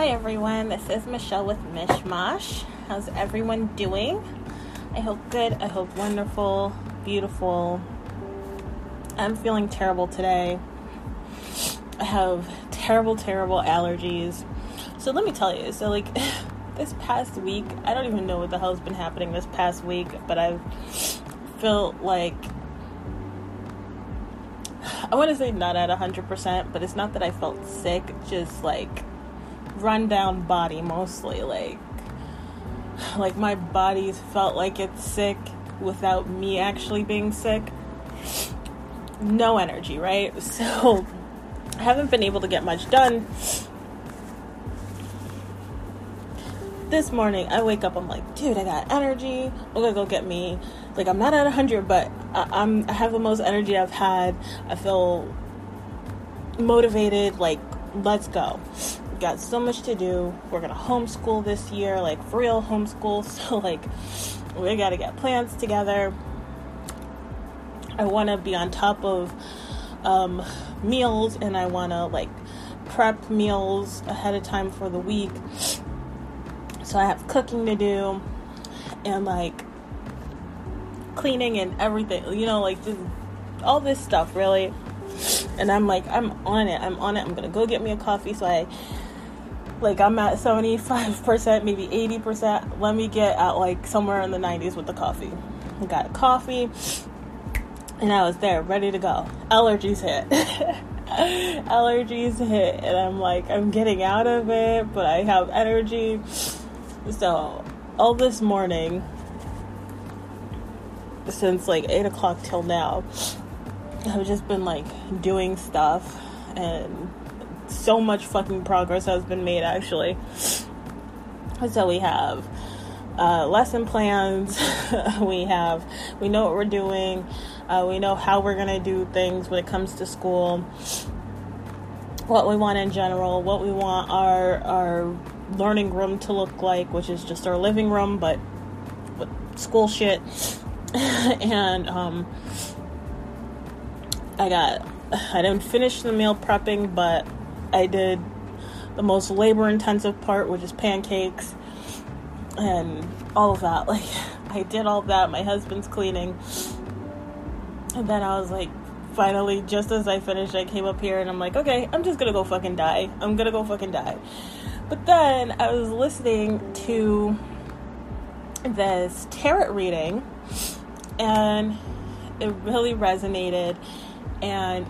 Hi everyone, this is Michelle with Mishmash. How's everyone doing? I hope good, I hope wonderful, beautiful. I'm feeling terrible today. I have terrible, terrible allergies. So let me tell you, so like this past week, I don't even know what the hell's been happening this past week, but I've felt like I want to say not at 100%, but it's not that I felt sick, just like rundown body mostly. Like, like my body's felt like it's sick without me actually being sick. No energy, right? So I haven't been able to get much done. This morning, I wake up, I'm like, dude, I got energy. I'm gonna go get me like I'm not at 100, but I, am I have the most energy I've had. I feel motivated. Like let's go. Got so much to do. We're gonna homeschool this year, like for real homeschool. So like we gotta get plans together. I want to be on top of um, meals, and I want to like prep meals ahead of time for the week. So I have cooking to do, and like cleaning and everything, you know, like just all this stuff, really. And I'm like, I'm on it. I'm on it. I'm gonna go get me a coffee. So I, like, I'm at 75%, maybe 80%. Let me get at like somewhere in the 90s with the coffee. I got coffee, and I was there, ready to go. Allergies hit. Allergies hit, and I'm like, I'm getting out of it, but I have energy. So, all this morning, since like 8 o'clock till now, I've just been like doing stuff and so much fucking progress has been made actually. So we have uh, lesson plans, we have, we know what we're doing, uh, we know how we're gonna do things when it comes to school, what we want in general, what we want our, our learning room to look like, which is just our living room, but with school shit. And um, I got I didn't finish the meal prepping, but I did the most labor intensive part, which is pancakes and all of that. Like I did all that. My husband's cleaning, and then I was like, finally, just as I finished, I came up here and I'm like, okay, I'm just gonna go fucking die. I'm gonna go fucking die. But then I was listening to this tarot reading and it really resonated and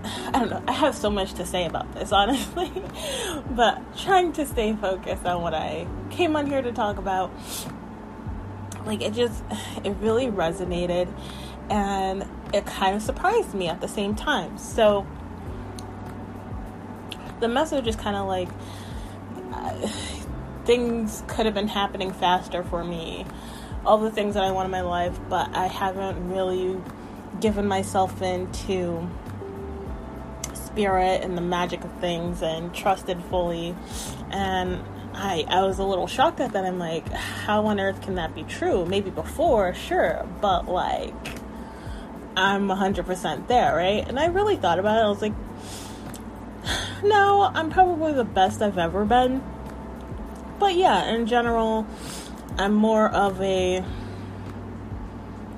I don't know, I have so much to say about this, honestly. but trying to stay focused on what I came on here to talk about. Like, it just, it really resonated and it kind of surprised me at the same time. So, the message is kind of like uh, things could have been happening faster for me all the things that I want in my life, but I haven't really given myself into spirit and the magic of things and trusted fully. And I I was a little shocked at that. I'm like, how on earth can that be true? Maybe before, sure, but like I'm 100% there, right? And I really thought about it. I was like, no, I'm probably the best I've ever been. But yeah, in general, I'm more of a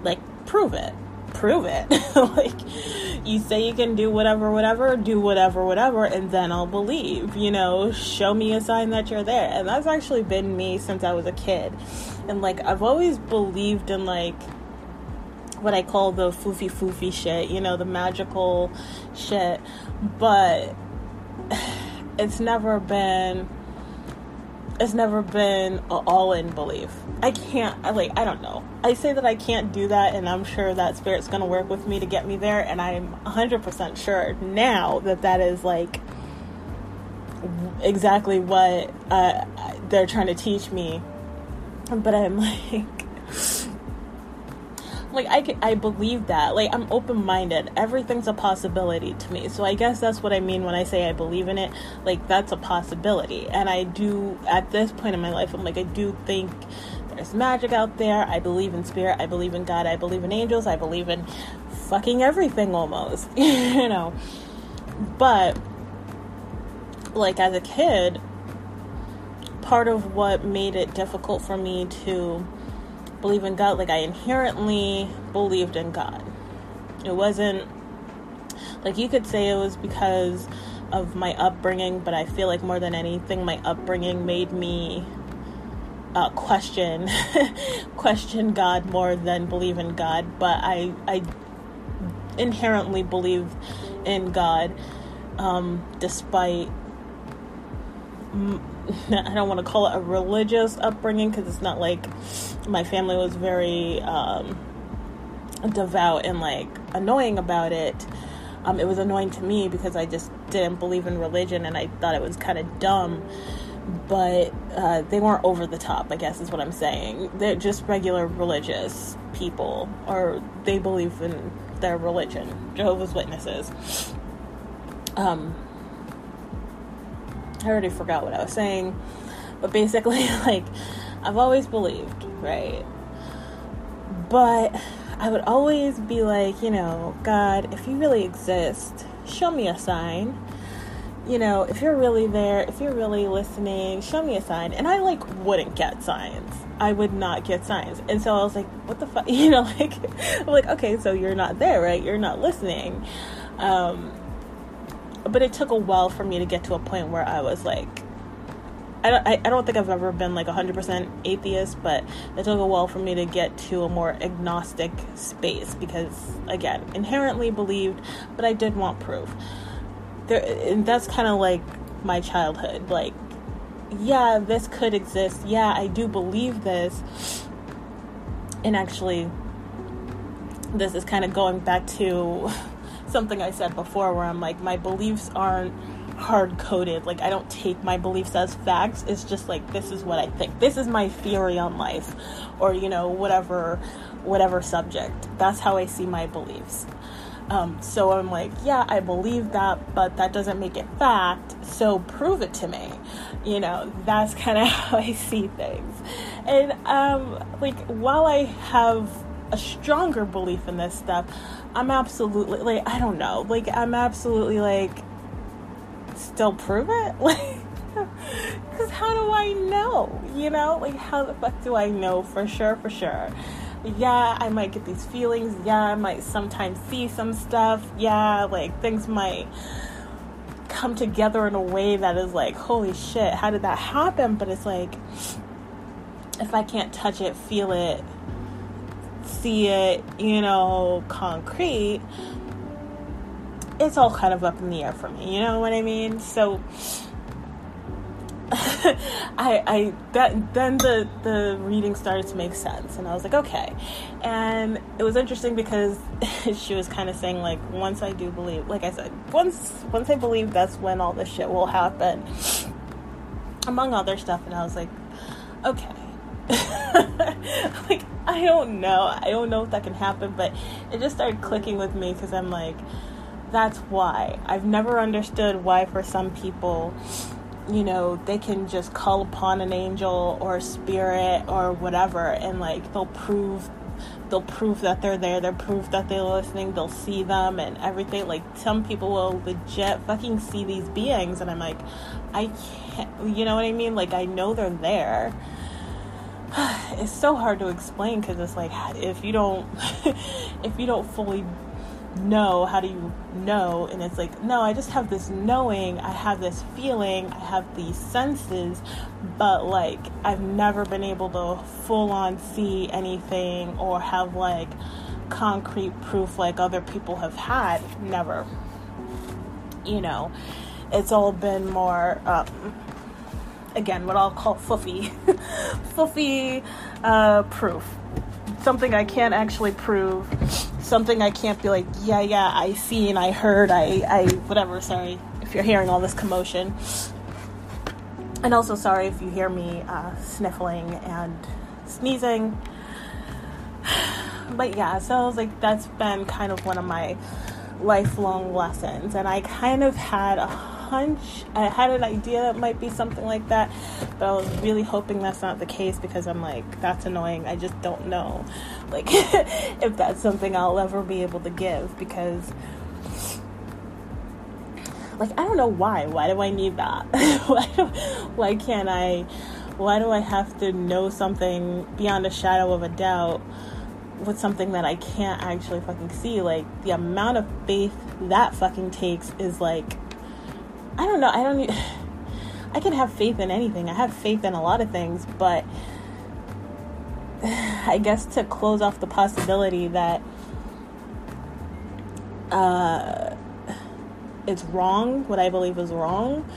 like prove it. Prove it. like you say you can do whatever whatever, do whatever whatever and then I'll believe. You know, show me a sign that you're there. And that's actually been me since I was a kid. And like I've always believed in like what I call the foofy foofy shit, you know, the magical shit. But it's never been it's never been all in belief. I can't, I like, I don't know. I say that I can't do that, and I'm sure that spirit's gonna work with me to get me there, and I'm 100% sure now that that is like exactly what uh, they're trying to teach me. But I'm like, like I, I believe that. Like i'm open-minded. Everything's a possibility to me. So i guess that's what i mean when i say i believe in it. Like that's a possibility. And i do at this point in my life i'm like i do think there's magic out there. I believe in spirit. I believe in god. I believe in angels. I believe in fucking everything almost you know. But like as a kid part of what made it difficult for me to believe in God. Like, I inherently believed in God. It wasn't like you could say it was because of my upbringing, but I feel like more than anything, my upbringing made me uh, question question God more than believe in God. But I I inherently believe in God, um, despite. I don't want to call it a religious upbringing because it's not like my family was very um, devout and like annoying about it. Um, it was annoying to me because I just didn't believe in religion and I thought it was kind of dumb. But uh, they weren't over the top, I guess is what I'm saying. They're just regular religious people, or they believe in their religion, Jehovah's Witnesses. Um, I already forgot what I was saying, but basically, like, I've always believed, right? But I would always be like, you know, God, if you really exist, show me a sign. You know, if you're really there, if you're really listening, show me a sign. And I like wouldn't get signs. I would not get signs. And so I was like, what the fuck? You know, like, I'm like, okay, so you're not there, right? You're not listening. Um, but it took a while for me to get to a point where I was like, I don't, I, I don't think I've ever been like 100% atheist, but it took a while for me to get to a more agnostic space because, again, inherently believed, but I did want proof. There, and that's kind of like my childhood. Like, yeah, this could exist. Yeah, I do believe this. And actually, this is kind of going back to something I said before where I'm like, my beliefs aren't hard coded. Like I don't take my beliefs as facts. It's just like this is what I think. This is my theory on life or you know whatever whatever subject. That's how I see my beliefs. Um, so I'm like, yeah, I believe that, but that doesn't make it fact. So prove it to me. You know, that's kind of how I see things. And um, like, while I have a stronger belief in this stuff, I'm absolutely like, I don't know, like, I'm absolutely like, still prove it? Like, because how do I know? You know, like, how the fuck do I know for sure, for sure? Yeah, I might get these feelings. Yeah, I might sometimes see some stuff. Yeah, like, things might come together in a way that is like, holy shit, how did that happen? But it's like, if I can't touch it, feel it, see it, you know, concrete, it's all kind of up in the air for me. You know what I mean? So I, I that then the the reading started to make sense, and I was like, okay. And it was interesting because she was kind of saying like, once I do believe, like I said, once once I believe, that's when all this shit will happen, among other stuff. And I was like, okay. like I don't know, I don't know if that can happen, but it just started clicking with me because I'm like that's why. I've never understood why, for some people, you know, they can just call upon an angel or a spirit or whatever, and like they'll prove they'll prove that they're there, they'll prove that they're listening, they'll see them and everything. Like some people will legit fucking see these beings, and I'm like, I can't, you know what I mean? Like I know they're there. It's so hard to explain because it's like if you don't, if you don't fully know how do you know? And it's like no i just have this knowing i have this feeling i have these senses but like i've never been able to full on see anything or have like concrete proof like other people have had. Never. You know it's all been more um, again what i'll call foofy, foofy uh, proof something i can't actually prove something I can't be like, yeah, yeah, I seen, I heard, I, I, whatever. Sorry if you're hearing all this commotion. And also, sorry if you hear me uh, sniffling and sneezing. But yeah, so I was like, that's been kind of one of my lifelong lessons. And I kind of had a hunch, I had an idea that might be something like that, but I was really hoping that's not the case because I'm like, that's annoying. I just don't know, like, if that's something I'll ever be able to give because like I don't know why. Why do I need that? why, do, why can't I? Why do I have to know something beyond a shadow of a doubt with something that I can't actually fucking see? Like the amount of faith that fucking takes is like I don't know. I don't. I can have faith in anything. I have faith in a lot of things, but I guess to close off the possibility that uh, it's wrong, what I believe is wrong,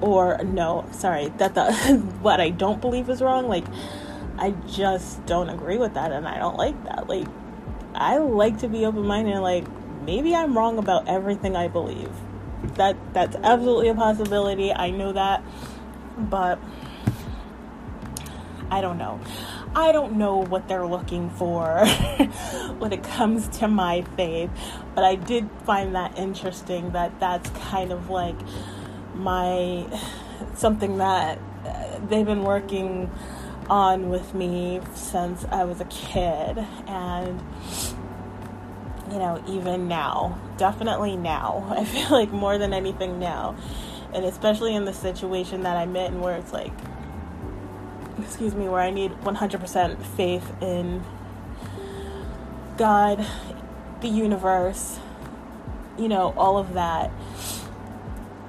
or no, sorry, that the what I don't believe is wrong, like I just don't agree with that and I don't like that. Like I like to be open-minded like maybe I'm wrong about everything I believe. That that's absolutely a possibility. I know that. But I don't know. I don't know what they're looking for when it comes to my faith, but I did find that interesting that that's kind of like my something that they've been working on with me since I was a kid and you know even now definitely now I feel like more than anything now and especially in the situation that I'm in where it's like excuse me, where I need 100% faith in God, the universe, you know, all of that.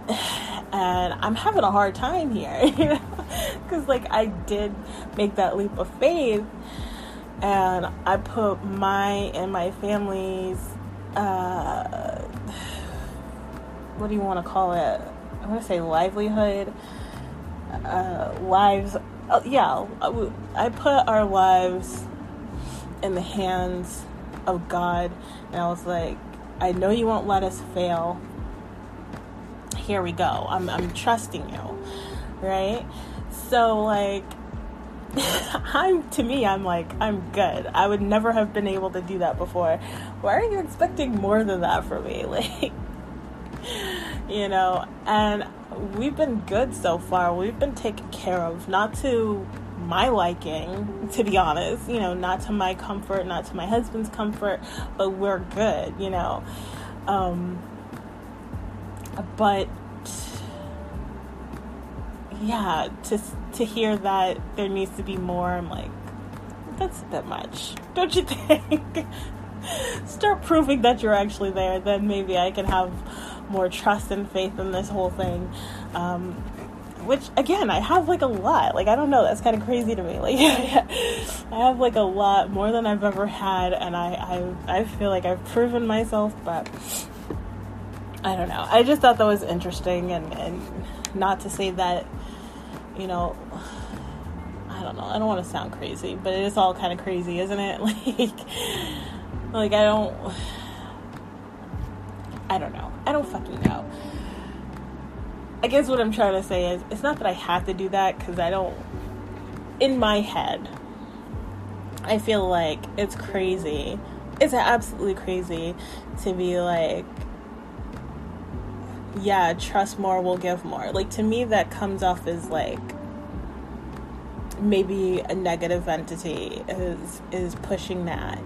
And I'm having a hard time here, you know, because like I did make that leap of faith and I put my and my family's, uh, what do you want to call it? I'm going to say livelihood, uh, lives uh, yeah, I put our lives in the hands of God, and I was like, I know you won't let us fail. Here we go. I'm I'm trusting you, right? So like, I'm to me, I'm like, I'm good. I would never have been able to do that before. Why are you expecting more than that from me? Like, you know, and we've been good so far. We've been taken care of, not to my liking, to be honest, you know, not to my comfort, not to my husband's comfort, but we're good, you know. Um, but yeah, to to hear that there needs to be more, I'm like, that's a bit much, don't you think? Start proving that you're actually there, then maybe I can have more trust and faith in this whole thing. Um, which again, I have like a lot. Like I don't know, that's kind of crazy to me. Like I have like a lot more than I've ever had, and I I I feel like I've proven myself, but I don't know. I just thought that was interesting, and and not to say that you know. I don't know. I don't want to sound crazy, but it is all kind of crazy, isn't it? Like, like I don't. I don't know. I don't fucking know. I guess what I'm trying to say is it's not that I have to do that because I don't. In my head, I feel like it's crazy. It's absolutely crazy to be like, yeah, trust more, will give more. Like, to me, that comes off as like maybe a negative entity is is pushing that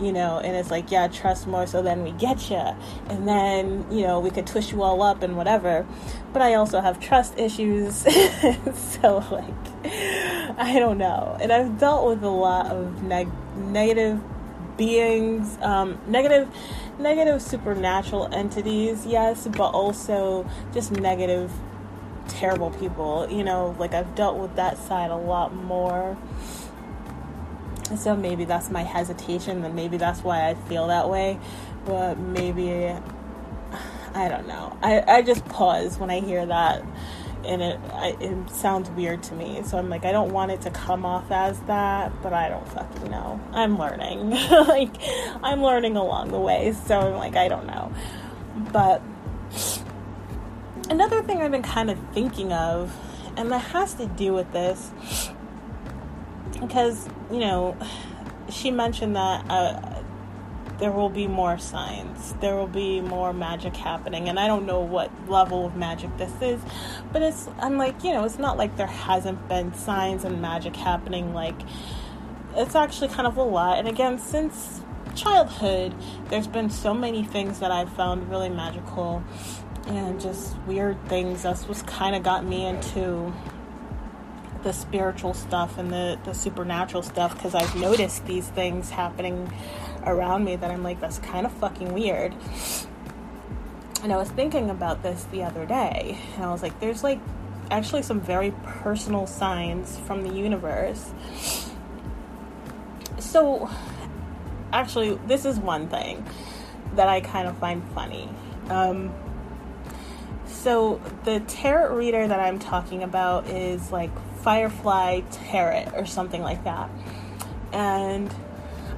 you know, and it's like, yeah, trust more so then we get you. And then, you know, we could twist you all up and whatever. But I also have trust issues. so, like, I don't know. And I've dealt with a lot of neg- negative beings, um, negative, negative supernatural entities, yes, but also just negative, terrible people. You know, like I've dealt with that side a lot more so maybe that's my hesitation, and maybe that's why I feel that way. But maybe I don't know. I, I just pause when I hear that, and it I, it sounds weird to me. So I'm like, I don't want it to come off as that, but I don't fucking know. I'm learning, like I'm learning along the way. So I'm like, I don't know. But another thing I've been kind of thinking of, and that has to do with this because you know she mentioned that uh, there will be more signs. There will be more magic happening. And i don't know what level of magic this is but it's i'm like you know it's not like there hasn't been signs and magic happening. Like it's actually kind of a lot. And again since childhood there's been so many things that i've found really magical and just weird things. That's what's kind of got me into the spiritual stuff and the, the supernatural stuff because I've noticed these things happening around me that I'm like, that's kind of fucking weird. And I was thinking about this the other day, and I was like, there's like actually some very personal signs from the universe. So, actually, this is one thing that I kind of find funny. Um, so, the tarot reader that I'm talking about is like Firefly Tarot or something like that. And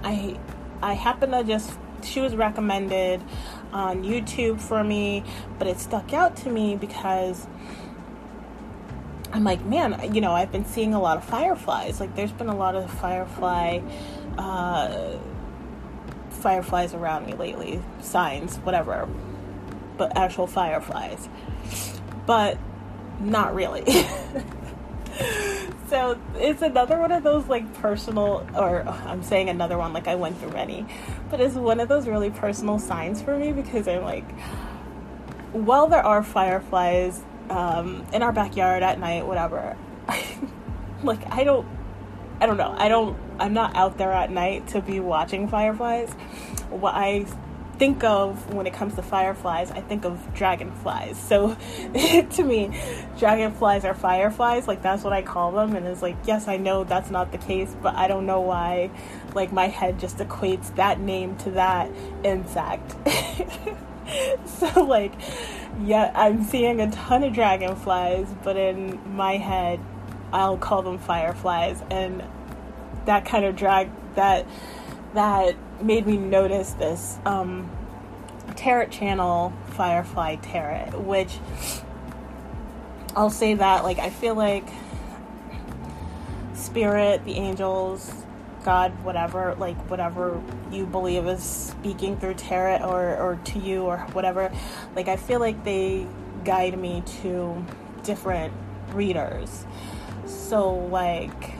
I I happen to just she was recommended on YouTube for me, but it stuck out to me because I'm like, man, you know, I've been seeing a lot of fireflies. Like, there's been a lot of firefly, uh, fireflies around me lately, signs, whatever, but actual fireflies. But not really. so it's another one of those like personal or i'm saying another one like i went through many but it's one of those really personal signs for me because i'm like while there are fireflies um, in our backyard at night whatever like i don't i don't know. I don't i'm not out there at night to be watching fireflies. What i think of when it comes to fireflies, I think of dragonflies. So to me, dragonflies are fireflies. Like that's what I call them. And it's like, yes, I know that's not the case, but I don't know why. Like my head just equates that name to that insect. so like, yeah, I'm seeing a ton of dragonflies, but in my head, I'll call them fireflies, and that kind of drag that that made me notice this um, tarot channel Firefly Tarot, which I'll say that like I feel like spirit, the angels, God, whatever, like whatever you believe is speaking through tarot or or to you or whatever, like I feel like they guide me to different readers. So like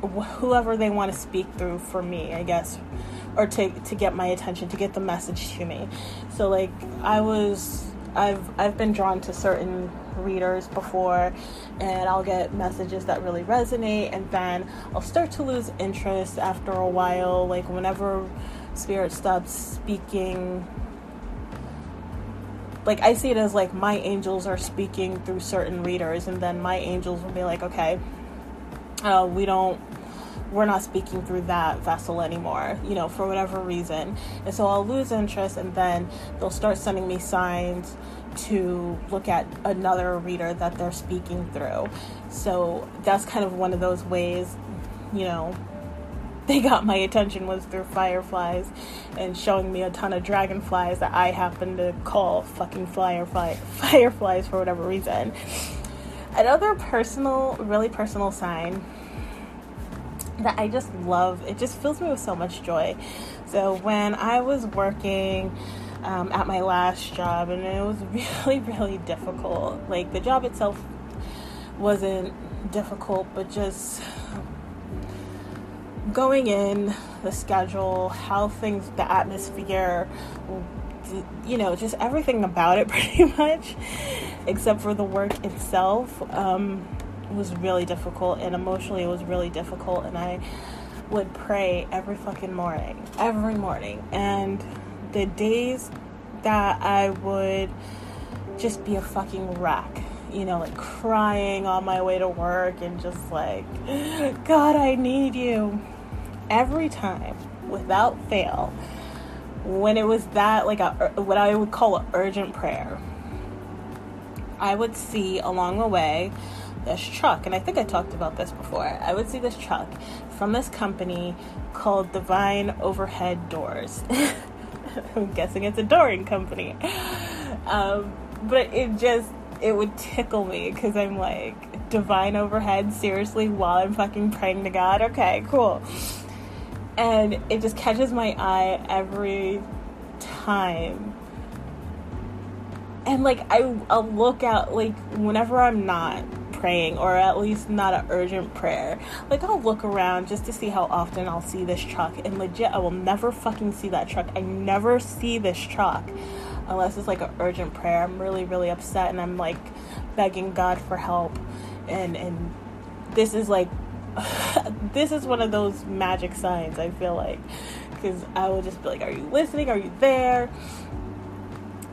whoever they want to speak through for me, I guess, or to to get my attention, to get the message to me. So like I was I've I've been drawn to certain readers before and I'll get messages that really resonate and then I'll start to lose interest after a while like whenever spirit stops speaking like I see it as like my angels are speaking through certain readers and then my angels will be like okay uh, we don't we're not speaking through that vessel anymore, you know, for whatever reason. And so I'll lose interest, and then they'll start sending me signs to look at another reader that they're speaking through. So that's kind of one of those ways, you know, they got my attention was through fireflies and showing me a ton of dragonflies that I happen to call fucking firefly fireflies for whatever reason. Another personal, really personal sign that I just love, it just fills me with so much joy. So when I was working um, at my last job, and it was really, really difficult, like the job itself wasn't difficult, but just going in, the schedule, how things, the atmosphere, you know, just everything about it pretty much, except for the work itself, um, was really difficult and emotionally it was really difficult. And I would pray every fucking morning, every morning. And the days that I would just be a fucking wreck, you know, like crying on my way to work and just like, God, I need you. Every time, without fail, when it was that like a what I would call an urgent prayer, I would see along the way this truck, and I think I talked about this before. I would see this truck from this company called Divine Overhead Doors. I'm guessing it's a dooring company. Um, but it just it would tickle me because I'm like divine overhead seriously while I'm fucking praying to God. Okay, cool and it just catches my eye every time and like I, i'll look out like whenever i'm not praying or at least not an urgent prayer like i'll look around just to see how often i'll see this truck and legit i will never fucking see that truck i never see this truck unless it's like an urgent prayer. I'm really, really upset and I'm like begging God for help. And, and this is like, this is one of those magic signs, I feel like. Because I will just be like, Are you listening? Are you there?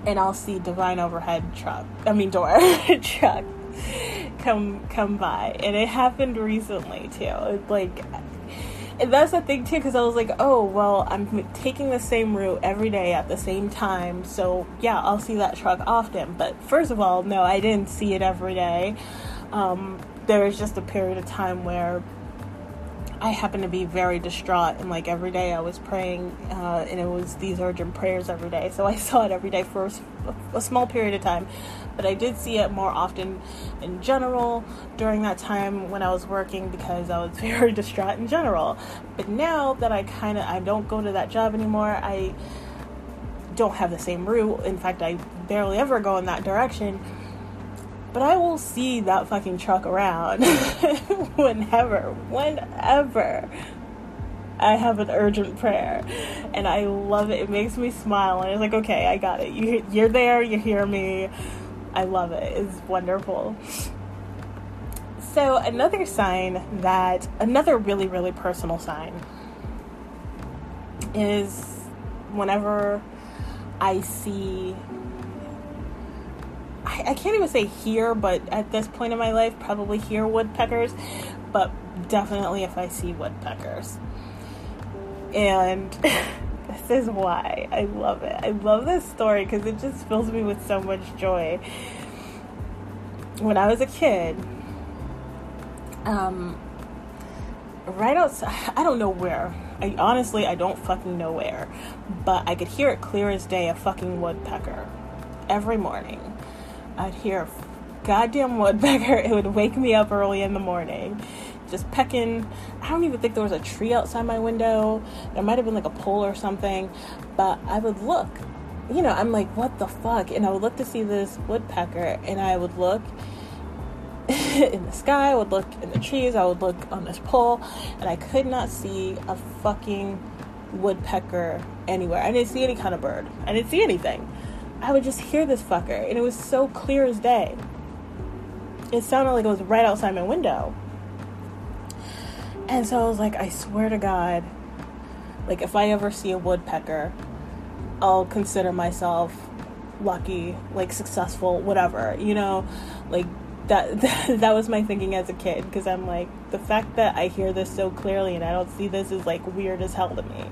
And I'll see divine overhead truck, I mean, door truck come come by. And it happened recently too. It's like and that's the thing too because i was like oh well i'm taking the same route every day at the same time. So yeah i'll see that truck often. But first of all no i didn't see it every day. Um, there was just a period of time where I happened to be very distraught, and like every day I was praying, uh, and it was these urgent prayers every day. So I saw it every day for a, a, small period of time, but I did see it more often in general during that time when I was working because I was very distraught in general. But now that I kind of I don't go to that job anymore, I don't have the same route. In fact, I barely ever go in that direction but I will see that fucking truck around whenever, whenever I have an urgent prayer. And I love it. It makes me smile. And it's like, okay, I got it. You, you're there. You hear me. I love it. It's wonderful. So, another sign that, another really, really personal sign is whenever I see I, I can't even say here, but at this point in my life, probably hear woodpeckers, but definitely if I see woodpeckers. And this is why I love it. I love this story because it just fills me with so much joy. When I was a kid, um, right outside, I don't know where. I honestly, I don't fucking know where, but I could hear it clear as day a fucking woodpecker every morning I'd hear a goddamn woodpecker. It would wake me up early in the morning, just pecking. I don't even think there was a tree outside my window. There might have been like a pole or something, but I would look. You know, I'm like, what the fuck? And I would look to see this woodpecker, and I would look in the sky, I would look in the trees, I would look on this pole, and I could not see a fucking woodpecker anywhere. I didn't see any kind of bird. I didn't see anything. I would just hear this fucker, and it was so clear as day. It sounded like it was right outside my window. And so I was like, I swear to God, like if I ever see a woodpecker, I'll consider myself lucky, like successful, whatever, you know, like that that, that was my thinking as a kid because I'm like the fact that I hear this so clearly and I don't see this is like weird as hell to me.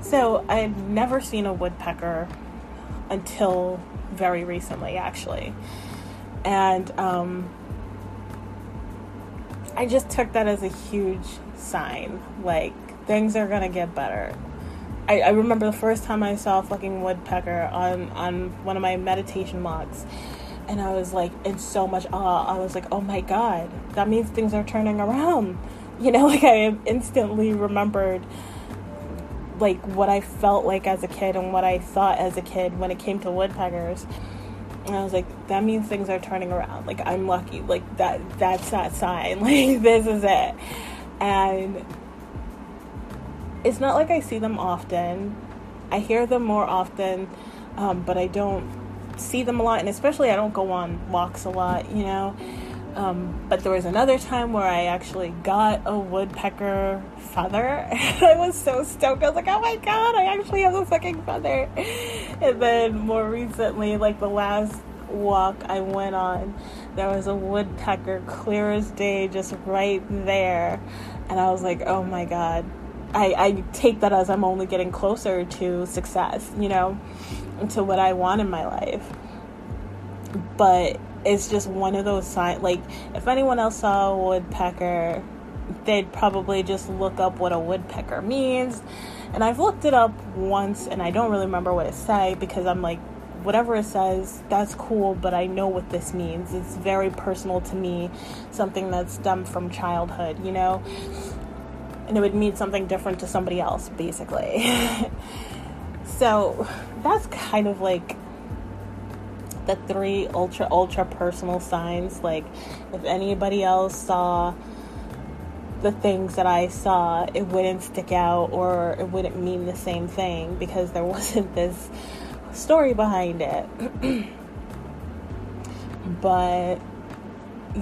So I'd never seen a woodpecker until very recently, actually. And um, I just took that as a huge sign. Like, things are gonna get better. I, I remember the first time I saw a fucking woodpecker on, on one of my meditation logs. And I was like in so much awe. I was like, oh my god, that means things are turning around. You know, like I instantly remembered like what I felt like as a kid and what I thought as a kid when it came to woodpeckers. And I was like, that means things are turning around. Like I'm lucky. Like that that's that sign. Like this is it. And it's not like I see them often. I hear them more often, um, but I don't see them a lot. And especially I don't go on walks a lot, you know. Um, but there was another time where I actually got a woodpecker feather. and I was so stoked. I was like, oh my god, I actually have a fucking feather. And then more recently, like the last walk I went on, there was a woodpecker clear as day just right there. And I was like, oh my god. I, I take that as I'm only getting closer to success, you know, to what I want in my life. But it's just one of those signs. Like, if anyone else saw a woodpecker, they'd probably just look up what a woodpecker means. And I've looked it up once and I don't really remember what it says because I'm like, whatever it says, that's cool, but I know what this means. It's very personal to me, something that's stemmed from childhood, you know? And it would mean something different to somebody else, basically. so that's kind of like the three ultra ultra personal signs like if anybody else saw the things that I saw it wouldn't stick out or it wouldn't mean the same thing because there wasn't this story behind it. but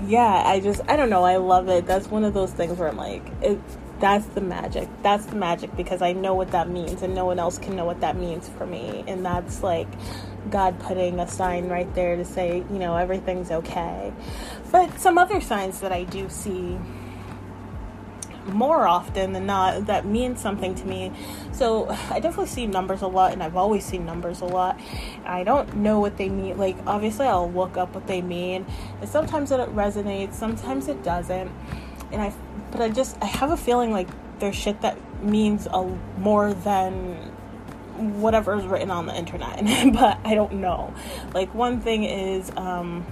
yeah, I just I don't know, I love it. That's one of those things where I'm like, it that's the magic. That's the magic because I know what that means and no one else can know what that means for me. And that's like God putting a sign right there to say, you know, everything's okay. But some other signs that I do see more often than not that means something to me. So I definitely see numbers a lot, and I've always seen numbers a lot. I don't know what they mean. Like obviously, I'll look up what they mean, and sometimes it resonates, sometimes it doesn't. And I, but I just I have a feeling like there's shit that means a more than whatever is written on the internet, but I don't know. Like one thing is. um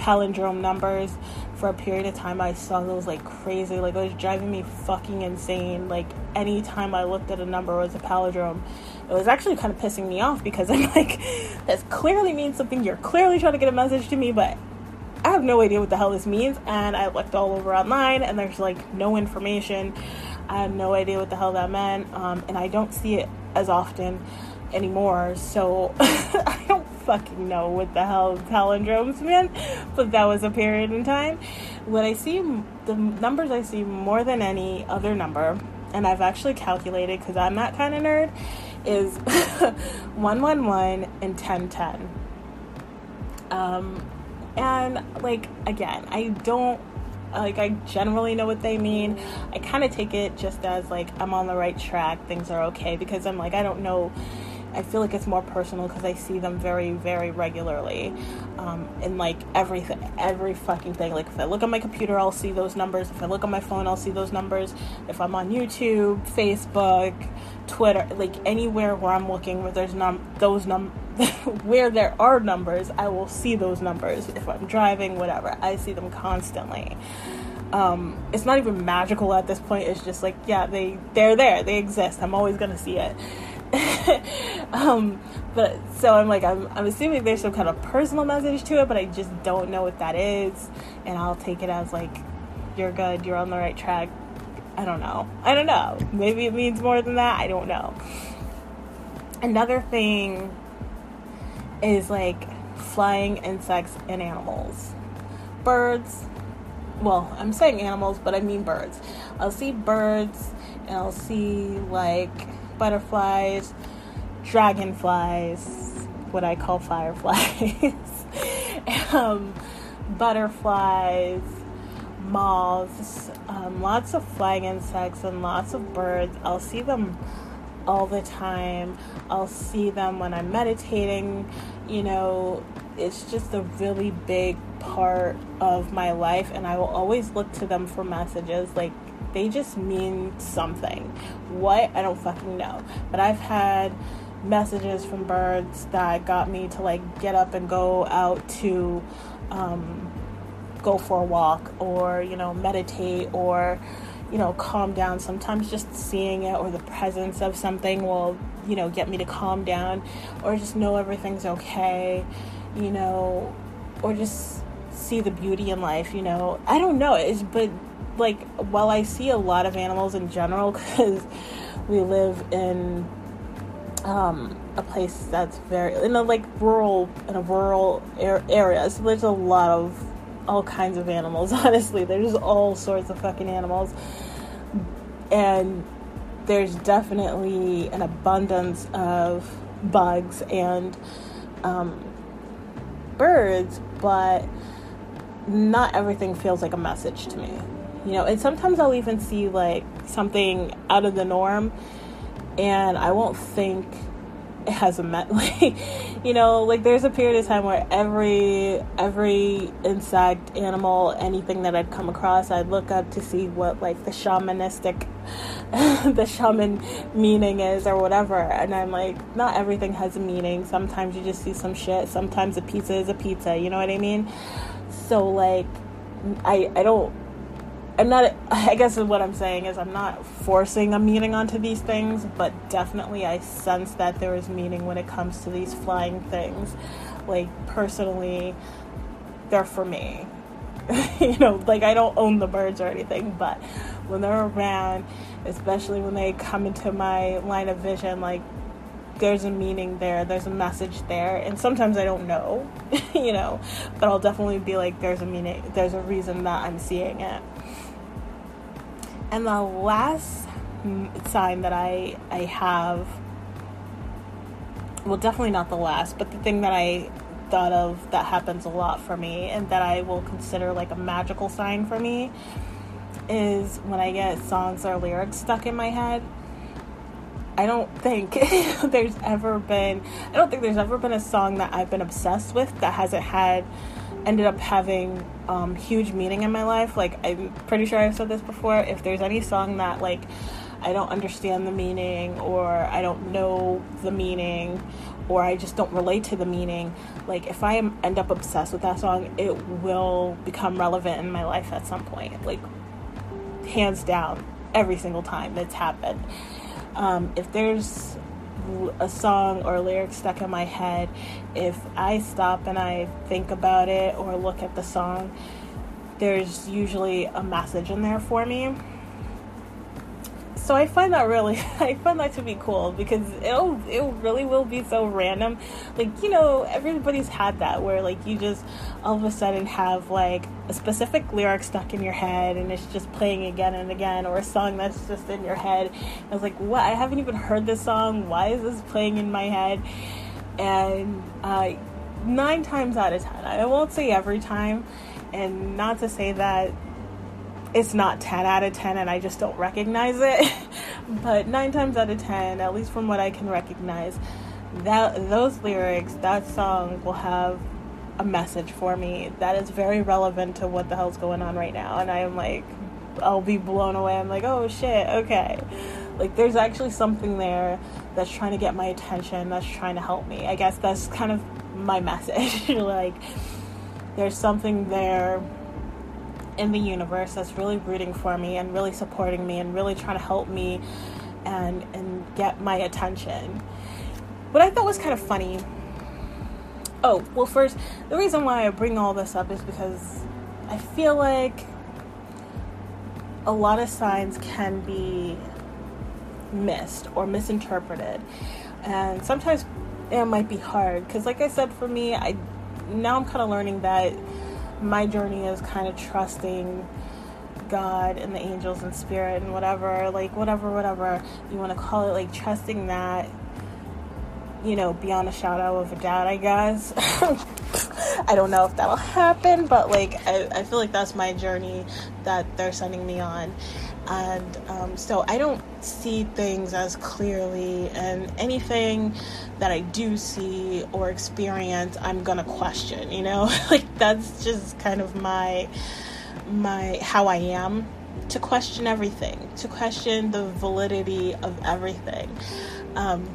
palindrome numbers for a period of time I saw those like crazy like it was driving me fucking insane like anytime I looked at a number was a palindrome it was actually kind of pissing me off because I'm like this clearly means something you're clearly trying to get a message to me but I have no idea what the hell this means and I looked all over online and there's like no information I had no idea what the hell that meant um, and I don't see it as often anymore so I don't fucking know what the hell palindromes meant, but that was a period in time. When I see the numbers I see more than any other number, and I've actually calculated because I'm that kind of nerd, is 111 and 1010. Um, and like, again, I don't like I generally know what they mean. I kind of take it just as like I'm on the right track, things are okay because I'm like I don't know I feel like it's more personal because I see them very, very regularly, um, in like everything, every fucking thing. Like if I look on my computer, I'll see those numbers. If I look on my phone, I'll see those numbers. If I'm on YouTube, Facebook, Twitter, like anywhere where I'm looking where there's num those num where there are numbers, I will see those numbers. If I'm driving, whatever, I see them constantly. Um, it's not even magical at this point. It's just like, yeah, they they're there. They exist. I'm always gonna see it. um, but so I'm like, I'm, I'm assuming there's some kind of personal message to it, but I just don't know what that is. And I'll take it as like, you're good, you're on the right track. I don't know. I don't know. Maybe it means more than that. I don't know. Another thing is like flying insects and animals. Birds, well, I'm saying animals, but I mean birds. I'll see birds and I'll see like butterflies, dragonflies, what I call fireflies, um, butterflies, moths, um, lots of flying insects, and lots of birds. I'll see them all the time. I'll see them when I'm meditating. You know, it's just a really big part of my life, and I will always look to them for messages. Like, they just mean something. What? I don't fucking know. But I've had messages from birds that got me to like get up and go out to um, go for a walk or, you know, meditate or, you know, calm down. Sometimes just seeing it or the presence of something will, you know, get me to calm down or just know everything's okay, you know, or just see the beauty in life, you know. I don't know. It's but like while I see a lot of animals in general because we live in um, a place that's very in a like rural in a rural area, so there's a lot of all kinds of animals. Honestly, there's all sorts of fucking animals, and there's definitely an abundance of bugs and um, birds, but not everything feels like a message to me you know and sometimes i'll even see like something out of the norm and i won't think it has a met like you know like there's a period of time where every every insect animal anything that i'd come across i'd look up to see what like the shamanistic the shaman meaning is or whatever and i'm like not everything has a meaning. Sometimes you just see some shit. Sometimes a pizza is a pizza. You know what i mean? So like i i don't I'm not, I guess what I'm saying is I'm not forcing a meaning onto these things, but definitely I sense that there is meaning when it comes to these flying things. Like, personally, they're for me. you know, like I don't own the birds or anything, but when they're around, especially when they come into my line of vision, like there's a meaning there, there's a message there, and sometimes I don't know, you know, but I'll definitely be like, there's a meaning, there's a reason that I'm seeing it. And the last sign that I I have, well, definitely not the last, but the thing that I thought of that happens a lot for me and that I will consider like a magical sign for me is when I get songs or lyrics stuck in my head. I don't think there's ever been I don't think there's ever been a song that I've been obsessed with that hasn't had ended up having um, huge meaning in my life. Like I'm pretty sure I've said this before. If there's any song that like I don't understand the meaning or I don't know the meaning or I just don't relate to the meaning, like if I end up obsessed with that song, it will become relevant in my life at some point. Like hands down, every single time it's happened. Um, if there's a song or lyric stuck in my head, if I stop and I think about it or look at the song, there's usually a message in there for me so I find that really, I find that to be cool because it'll, it really will be so random. Like, you know, everybody's had that where like you just all of a sudden have like a specific lyric stuck in your head and it's just playing again and again, or a song that's just in your head. I was like, what? I haven't even heard this song. Why is this playing in my head? And uh, nine times out of ten, I won't say every time, and not to say that it's not 10 out of 10 and I just don't recognize it. but 9 times out of 10, at least from what I can recognize, that those lyrics, that song will have a message for me that is very relevant to what the hell's going on right now and I am like I'll be blown away. I'm like, "Oh shit, okay." Like there's actually something there that's trying to get my attention, that's trying to help me. I guess that's kind of my message. like there's something there in the universe that's really rooting for me and really supporting me and really trying to help me and and get my attention. What I thought was kind of funny. Oh, well first, the reason why I bring all this up is because I feel like a lot of signs can be missed or misinterpreted. And sometimes it might be hard because like I said for me, I now I'm kind of learning that my journey is kind of trusting God and the angels and spirit and whatever, like whatever, whatever you want to call it, like trusting that, you know, beyond a shadow of a doubt, I guess. I don't know if that'll happen, but like I, I feel like that's my journey that they're sending me on and um, so I don't see things as clearly, and anything that I do see or experience, I'm gonna question. You know, like that's just kind of my my how I am to question everything, to question the validity of everything. Um,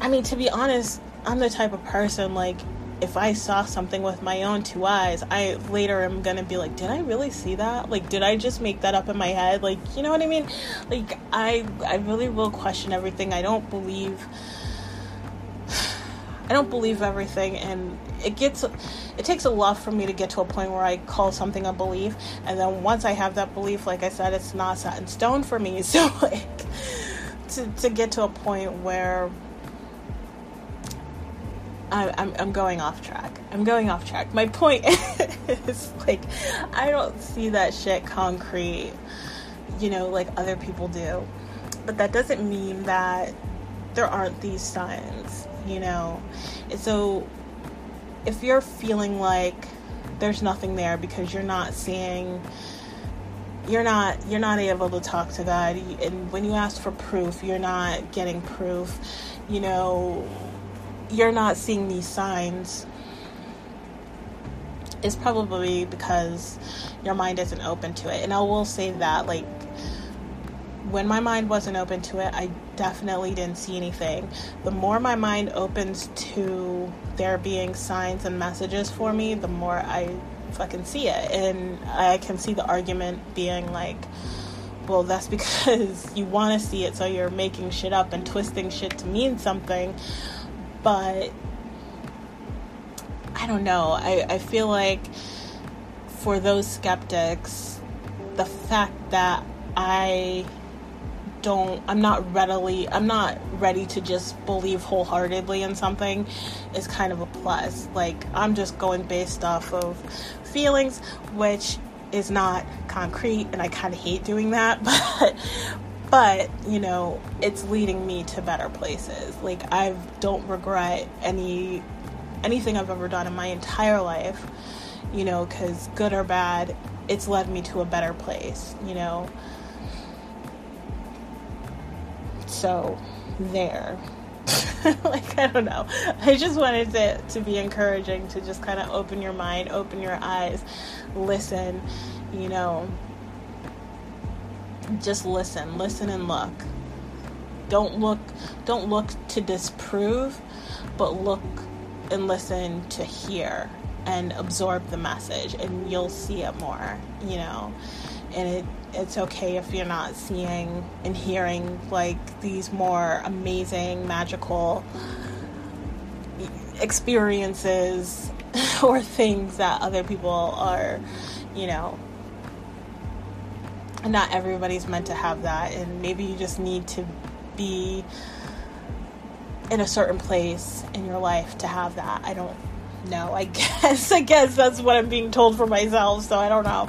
I mean, to be honest, I'm the type of person like if I saw something with my own two eyes, I later am gonna be like, did I really see that? Like, did I just make that up in my head? Like, you know what I mean? Like, I I really will question everything. I don't believe. I don't believe everything, and it gets it takes a lot for me to get to a point where I call something a belief, and then once I have that belief, like I said, it's not set in stone for me. So like to to get to a point where I, I'm, I'm going off track. I'm going off track. My point is like, I don't see that shit concrete, you know, like other people do. But that doesn't mean that there aren't these signs, you know. And so if you're feeling like there's nothing there because you're not seeing you're not you're not able to talk to God and when you ask for proof you're not getting proof you know you're not seeing these signs is probably because your mind isn't open to it. And I will say that, like, when my mind wasn't open to it, I definitely didn't see anything. The more my mind opens to there being signs and messages for me, the more I fucking see it. And I can see the argument being like, well, that's because you want to see it, so you're making shit up and twisting shit to mean something but I don't know. I, I feel like for those skeptics, the fact that I don't I'm not readily I'm not ready to just believe wholeheartedly in something is kind of a plus. Like I'm just going based off of feelings which is not concrete and I kind of hate doing that, but but you know it's leading me to better places. Like i don't regret any anything i've ever done in my entire life you know because good or bad it's led me to a better place you know? So there. Like i don't know. I just wanted to to be encouraging to just kind of open your mind open your eyes listen you know just listen. Listen and look. Don't look don't look to disprove but look and listen to hear and absorb the message and you'll see it more you know? And it it's okay if you're not seeing and hearing like these more amazing magical experiences or things that other people are you know not everybody's meant to have that. And maybe you just need to be in a certain place in your life to have that. I don't know. I guess i guess that's what i'm being told for myself so i don't know.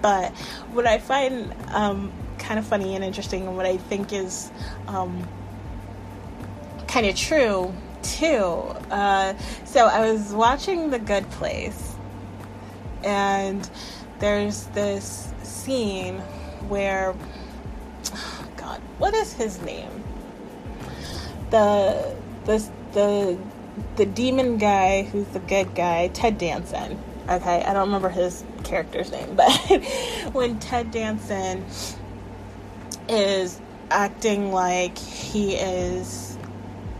But what i find um, kind of funny and interesting and what i think is um, kind of true too uh, so i was watching the good place and there's this scene where God, what is his name? The the the the demon guy who's the good guy, Ted Danson. Okay, I don't remember his character's name, but when Ted Danson is acting like he is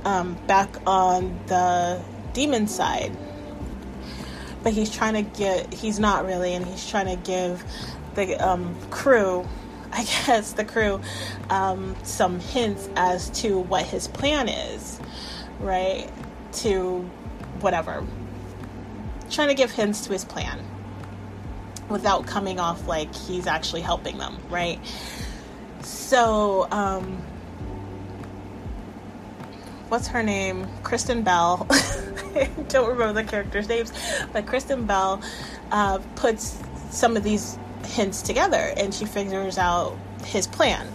um, back on the demon side, but he's trying to get, he's not really, and he's trying to give the um, crew, I guess the crew, um, some hints as to what his plan is, right? To whatever. Trying to give hints to his plan without coming off like he's actually helping them, right? So, um, what's her name? Kristen Bell. Don't remember the characters' names, but Kristen Bell uh, puts some of these hints together and she figures out his plan.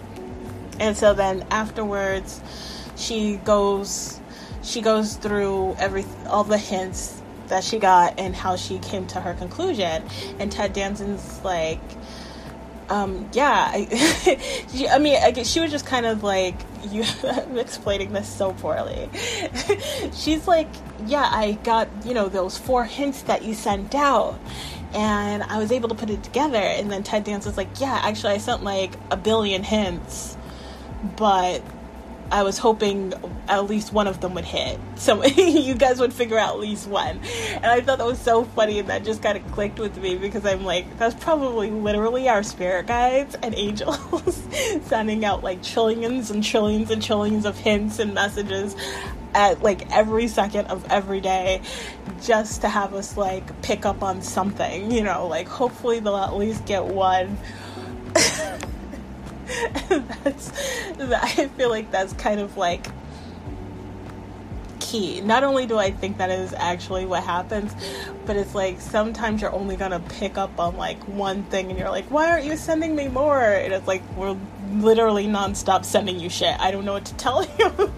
And so then afterwards she goes she goes through every all the hints that she got and how she came to her conclusion and Ted Danson's like um, yeah, I, I mean, I she was just kind of like, you, I'm explaining this so poorly. She's like, yeah, I got, you know, those four hints that you sent out and I was able to put it together. And then Ted Danson was like, "Yeah, actually, I sent like a billion hints, but I was hoping at least one of them would hit. So you guys would figure out at least one." And I thought that was so funny, and that just kind of clicked with me because I'm like, that's probably literally our spirit guides and angels sending out like trillions and trillions and trillions of hints and messages at like every second of every day just to have us like pick up on something, you know, like hopefully they'll at least get one. that's I feel like that's kind of like key. Not only do I think that is actually what happens, but it's like sometimes you're only gonna pick up on like one thing and you're like, why aren't you sending me more? And it's like we're literally nonstop sending you shit. I don't know what to tell you.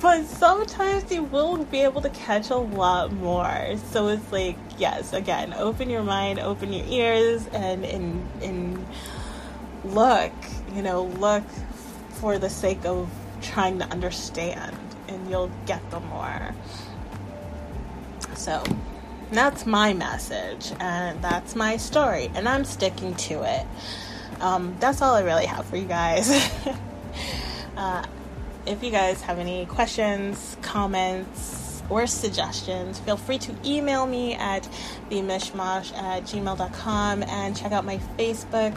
But sometimes you will be able to catch a lot more. So it's like, yes, again, open your mind, open your ears, and and and look, you know, look for the sake of trying to understand, and you'll get the more. So that's my message, and that's my story, and I'm sticking to it. Um, that's all I really have for you guys. uh, if you guys have any questions, comments, or suggestions, feel free to email me at themishmash at gmail.com and check out my Facebook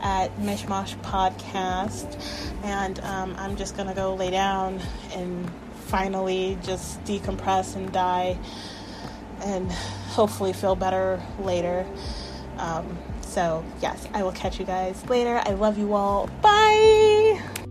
at Mishmash Podcast. And um, I'm just going to go lay down and finally just decompress and die and hopefully feel better later. Um, so, yes, I will catch you guys later. I love you all. Bye.